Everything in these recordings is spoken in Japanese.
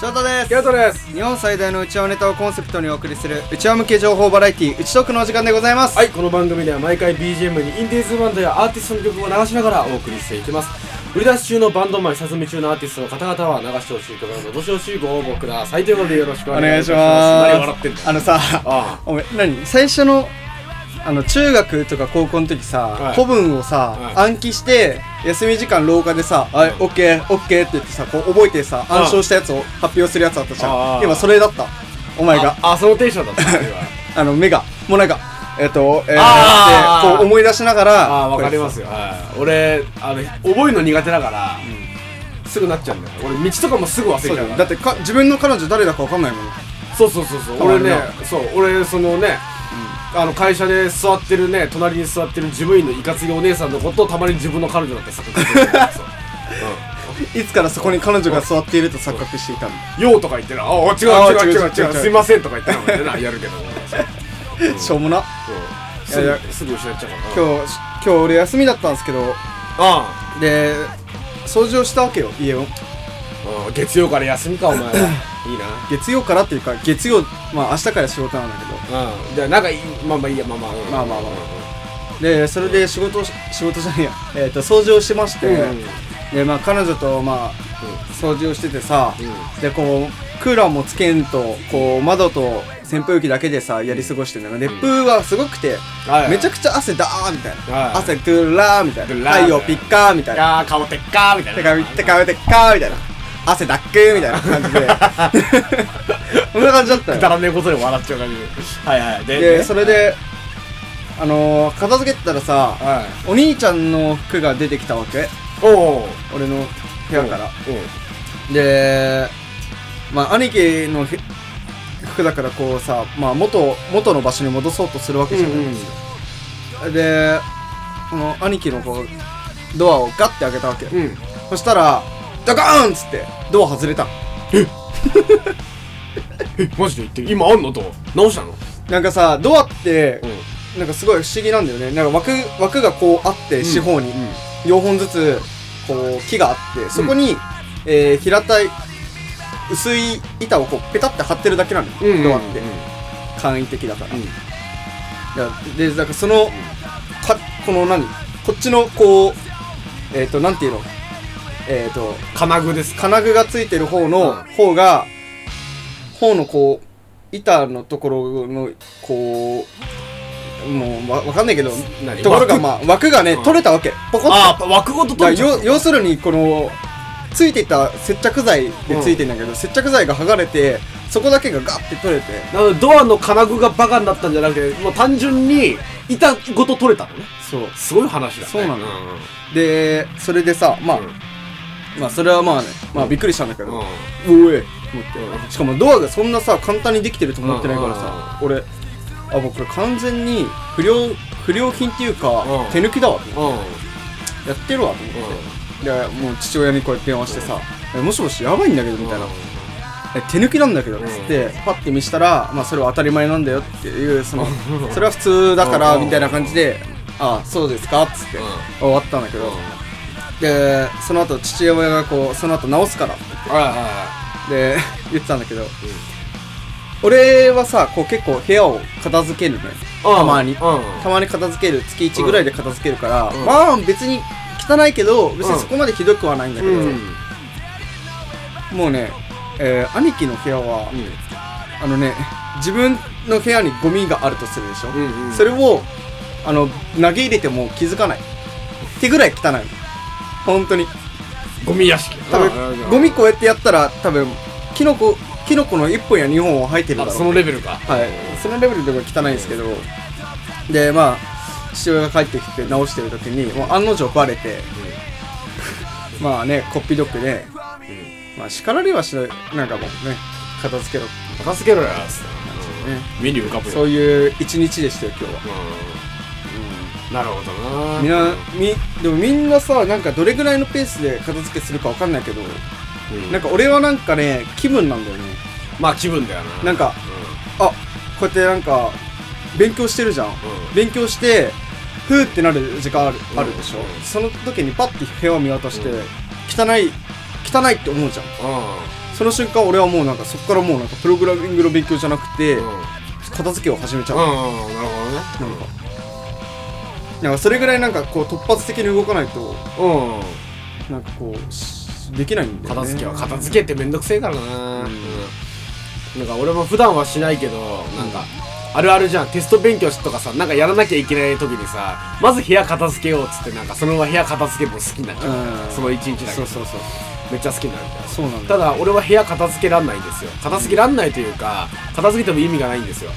翔太です。ケイトです。日本最大のうちわネタをコンセプトにお送りするうちわ向け情報バラエティーうちトークのお時間でございます。はいこの番組では毎回 BGM にインディーズバンドやアーティストの曲を流しながらお送りしていきます。売り出し中のバンドマン下積み中のアーティストの方々は流してほしい曲などどしどしご応募ください。ということでよろしくおお願いし願いしまます。す何笑ってんだあのさあお前何？最初のあの中学とか高校の時さ、はい。古文をさ、は暗記して休み時間廊下でさ「はい。うんオッケーオッケー」って言ってさこう覚えてさ暗唱したやつを発表するやつあったじゃん。今それだった。お前が。ああそのテンションだった。今あの目がもうなんかえっとえー、あー。ってこう思い出しながらああわかりますよ。はい。俺あの覚えるの苦手だからすぐなっちゃうんだよ。俺道とかもすぐ忘れちそうだゃうからよだってか自分の彼女誰だか分かんないもん。そうそうそうそう。俺ねそう。俺そのね、あの会社で座ってるね隣に座ってる事務員のいかついお姉さんのことをたまに自分の彼女だって錯覚してるんですよ。いつからそこに彼女が座っていると錯覚していたんだ「よう」とか言ってな「あ違うあ違う違う違う違う違う違う。すいません」とか言ってなもんねなやるけど。う。んしょうもな。そういやいやすぐすぐ失っちゃうから。今日今日俺休みだったんですけど。あで掃除をしたわけよ家を。あうん月曜から休みかお前は いいな。月曜からっていうか月曜まあ明日から仕事なんだけど。うん。じゃあなんかいいまあまあいいやまあまあ。うんまあまあ。まあでそれで仕事仕事じゃねえや、えー、と掃除をしてまして、でまあ彼女とまあ掃除をしててさ、うん。でこうクーラーもつけんとこう窓と扇風機だけでさやり過ごしてんだよ熱風がすごくて、はいはい。めちゃくちゃ汗だーみたいな、はい汗トゥーラーみたいな。太陽ピッカーみたいな。あー顔てっかーみたいな。手紙手紙てっかーみたいな汗だっけーみたいな感じで。こんな感じだったよ。くだらねえことで笑っちゃう感じ。はいはいででそれであのー、片付けてたらさはい。お兄ちゃんの服が出てきたわけ。おお俺の部屋から。うんでまあ兄貴のへ服だからこうさ、まあ、元元の場所に戻そうとするわけじゃない、でこの兄貴のこうドアをガッて開けたわけ、うん。そしたらドカーンっつってドア外れたの。え？マジで？言ってる今あんの？と直したの？なんかさドアってうなんかすごい不思議なんだよね。なんか枠枠がこうあって四方に、うん。4本ずつこう木があってそこに、えー平たい薄い板をこうペタって貼ってるだけなのよ、うんドアって、うん簡易的だから、うん。でだからそのかこの何？こっちのこうえっ、となんていうの？えっ、と金具です。か金具がついてる方のうん。方が、方のこう板のところのこうもうわわかんないけど何？ところが枠？まあ枠がね、うん。取れたわけ。ポコッと。ああ枠ごと取れちゃ要要するにこのついていた接着剤でついてんだけど、接着剤が剥がれてそこだけがガッて取れて。なのでドアの金具がバカになったんじゃなくてもう単純に板ごと取れたのね。そう。すごい話だね。そうなのん。でそれでさまあ、うんまあそれはまあねまあびっくりしたんだけど、うん。うえと思って、しかもドアがそんなさ簡単にできてると思ってないからさ、俺あ僕これ完全に不良不良品っていうか、うん。手抜きだわと思っうんうん。てやってるわと思って、でもう父親にこうやって電話してさ「えもしもしやばいんだけど」みたいな「え手抜きなんだけど」っつって、パッて見したらまあそれは当たり前なんだよっていうそのそれは普通だからうん。みたいな感じで「あそうですか」っつって、終わったんだけど、でその後父親がこうその後直すから。ってはいはい。はで 言ってたんだけど、俺はさこう結構部屋を片付けるのよいたまに。うん。たまに片付ける月1ぐらいで片付けるから、うん。まあ別に汚いけど別にそこまでひどくはないんだけど、うん。もうね、えー兄貴の部屋は、あのね自分の部屋にゴミがあるとするでしょ、うんうん。それをあの投げ入れても気づかない。ってぐらい汚い。の本当に。ゴミ屋敷多分ゴミこうやってやったら多分キノコキノコの1本や2本は入ってるだろう。あそのレベルか。はい。そのレベルでは汚いんですけど。でまあ父親が帰ってきて直してる時にもう案の定バレてまあねこっぴどくねまあ叱られはしないなんかもうね片付けろ片付けろよ。つってね。目に浮かぶよ。そういう一日でしたよ今日は。うんなるほどな。みんなみでもみんなさなんかどれぐらいのペースで片付けするかわかんないけどうん。なんか俺はなんかね気分なんだよね。まあ気分だよな。なんかあこうやってなんか勉強してるじゃん、ん。勉強してふーってなる時間ある,、うん。あるでしょ、うん。その時にパッて部屋を見渡して、うん。汚い汚いって思うじゃん。うん。うんそその瞬間俺はもうなんかそこからもうなんかプログラミングの勉強じゃなくて、うん。片付けを始めちゃう、うん。なるほどね。なんかなんかそれぐらいなんかこう突発的に動かないとうん。なんかこうしできないんだよね。片付けは片付けってめんどくせえからな、うん。なんか俺も普段はしないけどなんかあるあるじゃん。テスト勉強とかさなんかやらなきゃいけない時にさまず部屋片付けようっつってなんかそのまま部屋片付けるの好きになっちゃう、うん。その一日だけ。そうそうそうめっちゃ好きになるんだよそうなんだただ俺は部屋片付けらんないんですよ。片付けらんないというか片付けても意味がないんですよ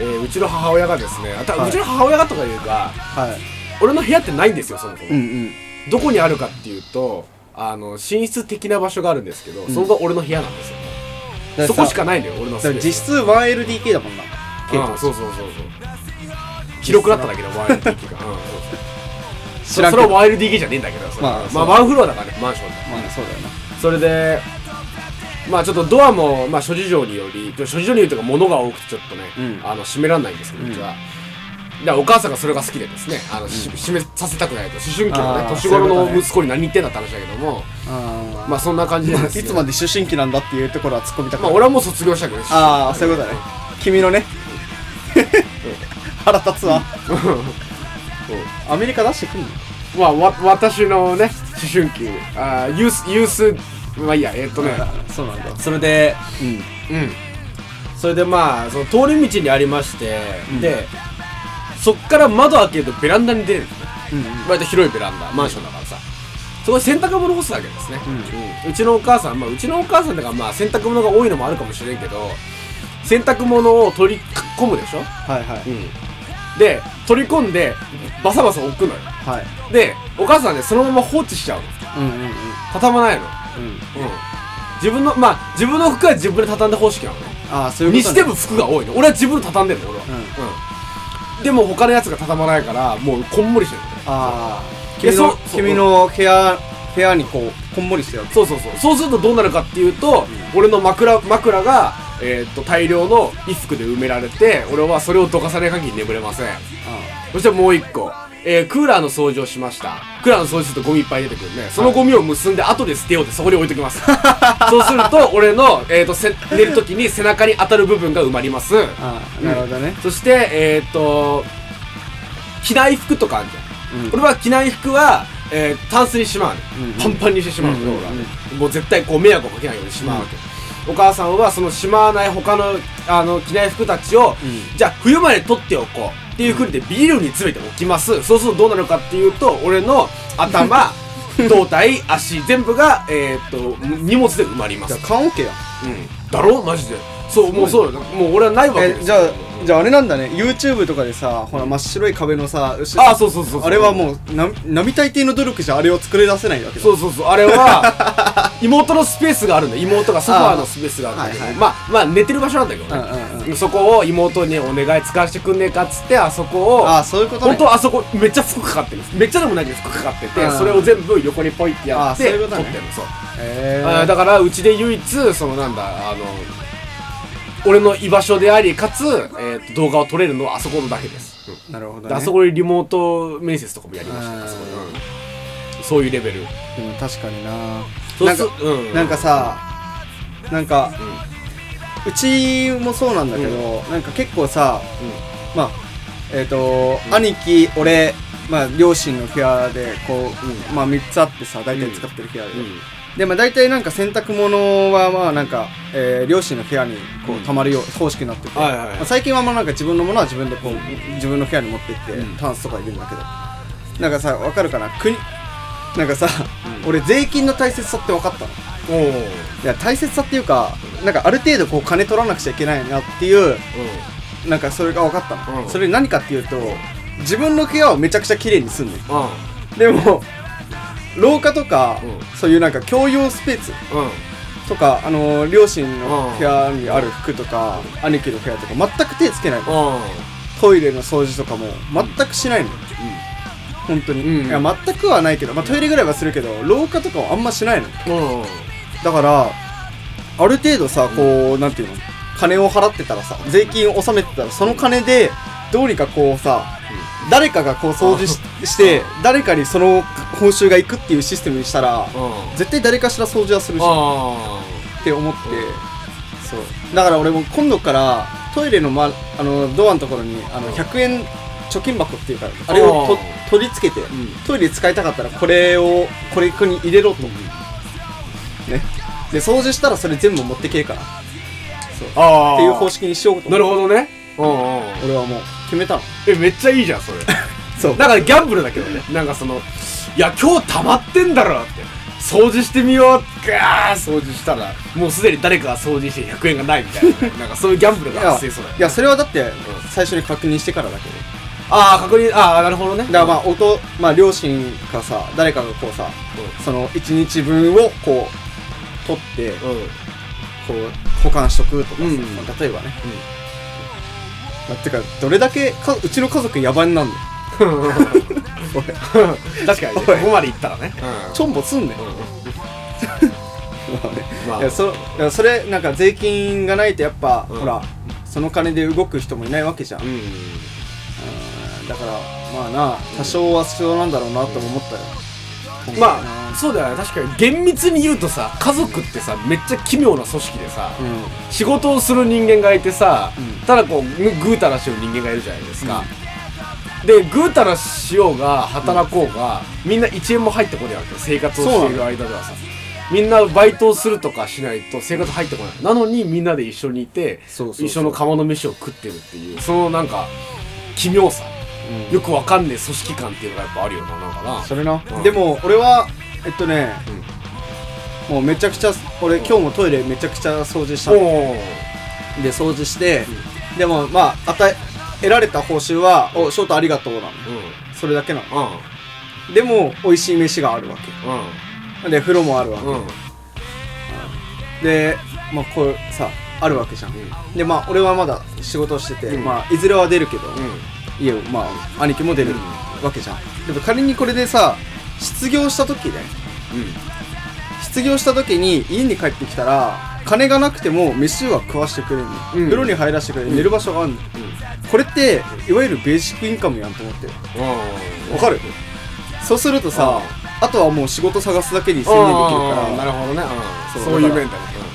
えーうちの母親がですねあた、はい。うちの母親がとかいうかはい。俺の部屋ってないんですよそもそも、うんうん。どこにあるかっていうとあの寝室的な場所があるんですけど、そこが俺の部屋なんですよ。だそこしかないないんだよ俺のスペース。実質 1LDK だもんな。ケイトうんそうそうそうそう。広くなっただけど 1LDK が、うん、そうそれは 1LDK じゃねえんだけどそれまあまあワンフロアだからねマンションで。まあそうだよな。それでまあちょっとドアも、まあ、諸事情により諸事情によりというか物が多くてちょっとね、うん。あの閉めらんないんですけどうちは、でお母さんがそれが好きでですねあの、し閉めさせたくないと。思春期のね年頃の息子に何言ってんだって話だけどもあまあそんな感じでですいねつまで思春期なんだっていうところは突っ込みたくない。まあ俺はもう卒業したけどねああそういうことだね。君のね。腹立つわ。アメリカ出してくんの？まあわ私のね思春期。あーユースユースまあいいやえーっとね。そうなんだ。それでうん。うん。それでまあその通り道にありまして、ん。でそっから窓開けるとベランダに出るんですね。うん割と広いベランダマンションだからさ。そこで洗濯物干すわけですね、うん。うちのお母さんまあうちのお母さんだからまあ洗濯物が多いのもあるかもしれんけど洗濯物を取り込むでしょ、はいはい。で取り込んでバサバサ置くのよ。はい。でお母さんねそのまま放置しちゃうの。うんうんうん。畳まないのうん。うん自分のまあ自分の服は自分で畳んで方式なのねああそういうことね。にしても服が多いの。俺は自分で畳んでるの俺。はうん、でも他のやつが畳まないからもうこんもりしてる。のねああで君のそ君の部屋部屋にこうこんもりしてるそうそうそう。そうするとどうなるかっていうと、俺の枕枕が、えーっと大量の衣服で埋められて俺はそれをどかさない限り眠れません。あそしてもう一個、えークーラーの掃除をしました。クーラーの掃除するとゴミいっぱい出てくるね。そのゴミを結んで後で捨てようってそこに置いときます。そうすると俺の、えーっとせ寝る時に背中に当たる部分が埋まります。ああなるほどね。そしてえーっと着ない服とかあるじゃん。うん。俺は着ない服は、えー、タンスにしまうの、うんうん。パンパンにしてしまうの、うんうんもう絶対こう迷惑をかけないようにしまうわけ、お母さんはそのしまわない他のあの着ない服たちを、ん。じゃあ冬まで取っておこう。っていうふうにでビールに詰めておきます。そうするとどうなるかっていうと俺の頭 胴体足全部が、えー、っと荷物で埋まります。じゃあ缶オケや。うん。だろ？マジで。そうもうそうよ。もう俺はないわけですえじゃあじゃああれなんだね。YouTube とかでさほら真っ白い壁のさあそうそうそうあれはもうな並大抵の努力じゃあれを作り出せないわけだ。そうそうそう。あれは 妹のスペースがあるんだ。妹がソファーのスペースがあるんだけど。はいはい。まあまあ寝てる場所なんだけどね、うんうんうん。そこを妹にお願い使わせてくんねえかっつってあそこをああそういうことね。本当はあそこめっちゃ服かかってるめっちゃでもないけど服かかってて、うん。それを全部横にポイってやあって撮ってるのそう、だからうちで唯一そのなんだあの俺の居場所でありかつ、えーと動画を撮れるのはあそこのだけです、うん。なるほどね。であそこでリモート面接とかもやりましたねうん。あそこで。うん。そういうレベル。でも確かにな。そうすなんかうん。なんかさなんかうちもそうなんだけどなんか結構さまあえっと兄貴俺まあ両親の部屋でこうまあ3つあってさ大体使ってる部屋で。うんでまあ大体なんか洗濯物はまあなんか、えー両親の部屋にこう溜まるよう方式になってて、はいはいはい。まあ、最近はまあなんか自分のものは自分でこう自分の部屋に持ってって、うん。タンスとか入れるんだけど。なんかさわかるかな？国なんかさ、俺税金の大切さって分かったの？おおいや大切さっていうかなんかある程度こう金取らなくちゃいけないなっていうなんかそれが分かったの、うん。それ何かっていうと自分の部屋をめちゃくちゃ綺麗にすんねん。でも廊下とか、うそういうなんか共用スペースうん。とか、あのー両親の部屋にある服とか、兄貴の部屋とか全く手つけない。のうん。トイレの掃除とかも全くしないの、本当に、うん。いや全くはないけど、まあ、トイレぐらいはするけど廊下とかはあんましないの。うん。だからある程度さこう、なんていうの？金を払ってたらさ税金を納めてたらその金でどうにかこうさ、誰かがこう掃除しして誰かにその報酬がいくっていうシステムにしたらうん。絶対誰かしら掃除はするしっあてって思って、そう。だから俺も今度からトイレの,、ま、あのドアのところにあの100円貯金箱っていうかあれをとあ取り付けて、ん。トイレ使いたかったらこれをこれに入れろと、ね。で掃除したらそれ全部持ってけえから。そう。ああ。っていう方式にしようと思なるほどね。うんうん。俺はもう決めたの。えめっちゃいいじゃんそれ。そう。だからギャンブルだけどね。なんかそのいや今日溜まってんだろって。掃除してみよう。ガー掃除したらもうすでに誰かが掃除して100円がないみたいなね なんかそういうギャンブルが発生そうだよいやそれはだって最初に確認してからだけど。ああ確認ああなるほどね。だからまあ音まあ両親かさ誰かがこうさその1日分をこう取ってうん。うんこう保管しとくとかさ、うん。まあ例えばね、まあてかどれだけかうちの家族野蛮なんだよ確かにね。ここまでいったらね。ちょんぼすんねん、うん まあそそれなんか税金がないとやっぱ、うん。ほらその金で動く人もいないわけじゃん、うんうんだからまあな多少は必要なんだろうなとも思ったよ、まあそうだよね。確かに厳密に言うとさ家族ってさめっちゃ奇妙な組織でさ、うん。仕事をする人間がいてさ、うん。ただこうぐぐうたらしてる人間がいるじゃないですか、でぐうたらしようが働こうが、みんな1円も入ってこないわけよ。生活をしている間ではさ。みんなバイトをするとかしないと生活入ってこない。なのにみんなで一緒にいてそうそうそう。一緒の釜の飯を食ってるっていうそのなんか奇妙さ。うん。よくわかんねえ組織感っていうのがやっぱあるよななんかな。それな、うん。でも俺はえっとね、もうめちゃくちゃ俺今日もトイレめちゃくちゃ掃除した。で掃除して、でもまあ与え得られた報酬は「おショートありがとう」なの。うん。それだけなの。うん。でも美味しい飯があるわけ。で風呂もあるわけ、でまあこうさあるわけじゃん、でまあ俺はまだ仕事をしてて、うん。まあいずれは出るけど、うん。家をまあ兄貴も出るわけじゃん。でも仮にこれでさ失業した時ね失業した時に家に帰ってきたら金がなくても飯は食わしてくれるの、うん。風呂に入らせてくれる、寝る場所があるの。これっていわゆるベーシックインカムやんと思って。うん。わかる？そうするとさあとはもう仕事探すだけに専念できるから。なるほどね。そう。そういう面だね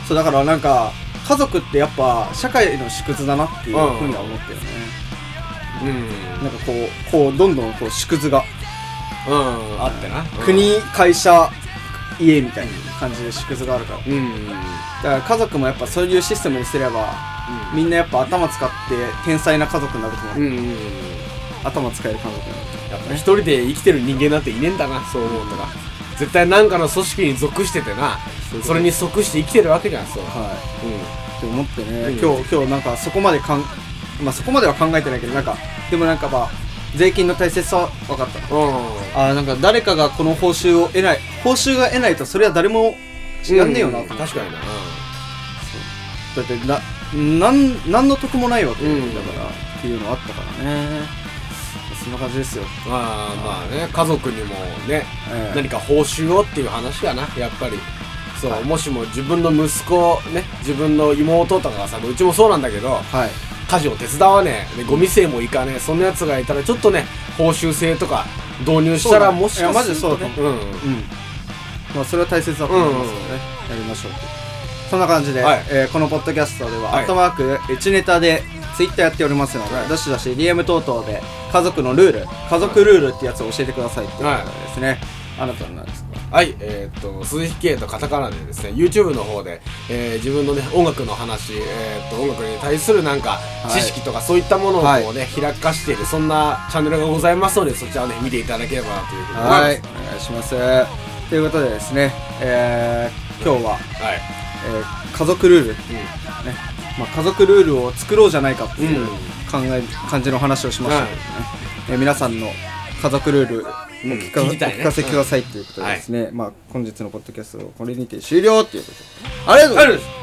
そうだからなんか家族ってやっぱ社会の縮図だなっていうふうには思ってるね。うん。なんかこうこうどんどんこう縮図がうん。あってな。国会社家みたいな感じで縮図があるから。だうんから家族もやっぱそういうシステムにすればみんなやっぱ頭使って天才な家族になると思う、うんうん頭使える家族になるやっぱ一人で生きてる人間なんていねえんだなそう思うとな。絶対何かの組織に属しててなそれに即して生きてるわけじゃんそう。はい。うん。って思ってね、うん。今日今日なんかそこまでかんまあそこまでは考えてないけどなんかでもなんかまあ税金の大切さは分かった。うん。あーなんか誰かがこの報酬を得ない報酬が得ないとそれは誰もやんねえよな、うん。確かにな。だってななんなんの得もないわけだから、うんっていうのあったからね。そんな感じですよ、まあまあね。家族にもねええ。何か報酬をっていう話やな。やっぱり。そう、はい。もしも自分の息子ね自分の妹とかがさうちもそうなんだけどはい。家事を手伝わねえ。でゴミ整もいかねえ。そんなやつがいたらちょっとね報酬制とか導入したらもしかするとね。でそうだうん。うんまあそれは大切だと思いますので、ねやりましょうと。そんな感じで、はい。えーこのポッドキャストでは、はい。アットマーク1ネタでツイッターやっておりますので、はい。どしどし DM 等々で家族のルール家族ルールってやつを教えてくださいっていうことでですね、あなたのなんですかはい、えーっと、鈴木圭とカタカナでですね、YouTube の方で、えー自分のね、音楽の話、えーっと、音楽に対するなんか、い。知識とかそういったものをこはうね、開かしている、そんなチャンネルがございますので、そちらをね、見ていただければなというふうに思います。はい。お願いしますということでですね、えー今日は、はい。えー家族ルール。ね、まあ、家族ルールを作ろうじゃないかっていううん。考え、感じの話をしました。けどね、えー皆さんの家族ルールをうん。聞か,、聞きたいね。お聞かせくださいっていうことでですね、まあ、本日のポッドキャストをこれにて終了っていうことで。ありがとうございます